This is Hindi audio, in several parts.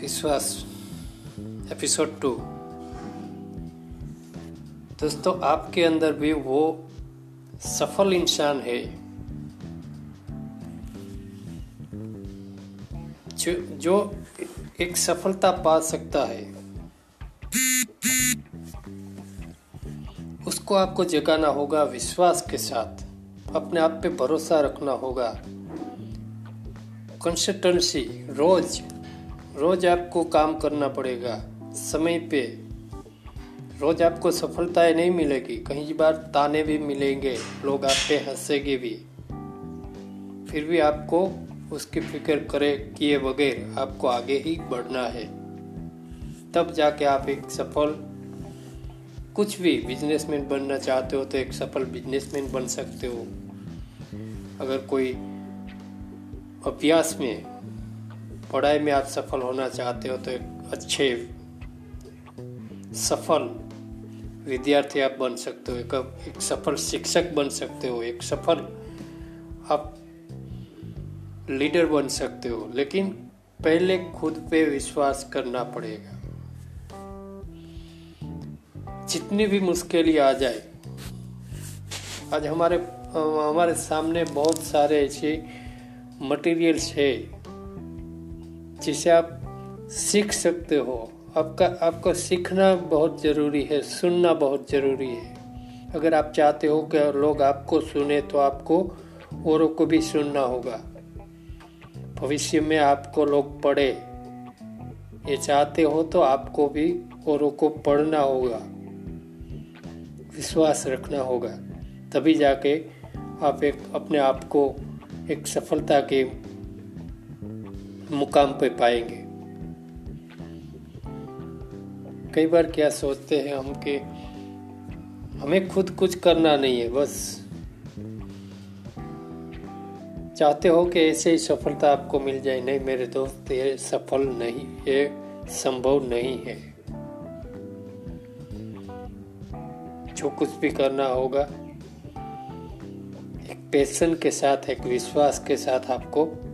विश्वास एपिसोड टू दोस्तों, आपके अंदर भी वो सफल इंसान है जो जो एक सफलता पा सकता है। उसको आपको जगाना होगा विश्वास के साथ। अपने आप पे भरोसा रखना होगा। कंसिस्टेंसी रोज रोज आपको काम करना पड़ेगा, समय पे। रोज आपको सफलताएँ नहीं मिलेगी, कहीं बार ताने भी मिलेंगे, लोग आप पे हंसेंगे भी। फिर भी आपको उसकी फ़िक्र करे, किए बगैर आपको आगे ही बढ़ना है। तब जाके आप एक सफल, कुछ भी बिजनेसमैन बनना चाहते हो तो एक सफल बिजनेसमैन बन सकते हो। अगर कोई अभ्यास में पढ़ाई में आप सफल होना चाहते हो तो एक अच्छे सफल विद्यार्थी आप बन सकते हो एक, एक सफल शिक्षक बन सकते हो एक सफल आप लीडर बन सकते हो लेकिन पहले खुद पे विश्वास करना पड़ेगा। जितनी भी मुश्किल आ जाए आज हमारे हमारे सामने बहुत सारे ऐसे मटेरियल्स है। जिसे आप सीख सकते हो। आपका, आपको सीखना बहुत ज़रूरी है, सुनना बहुत ज़रूरी है। अगर आप चाहते हो कि लोग आपको सुने तो आपको औरों को भी सुनना होगा। भविष्य में आपको लोग पढ़े। ये चाहते हो तो आपको भी औरों को पढ़ना होगा। विश्वास रखना होगा। तभी जाके आप एक, अपने आप को एक सफलता के मुकाम पे पाएँगे। कई बार क्या सोचते हैं हम कि हमें खुद कुछ करना नहीं है, बस। चाहते हो कि ऐसे ही सफलता आपको मिल जाए? नहीं, मेरे दोस्त, ये सफल नहीं, ये संभव नहीं है। जो कुछ भी करना होगा, एक पैशन के साथ, एक विश्वास के साथ आपको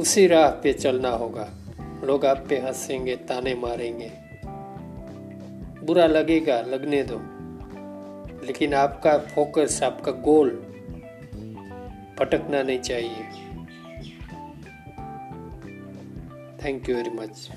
उसी राह पे चलना होगा। लोग आप पे हंसेंगे, ताने मारेंगे। बुरा लगेगा, लगने दो। लेकिन आपका फोकस आपका गोल भटकना नहीं चाहिए। Thank you very much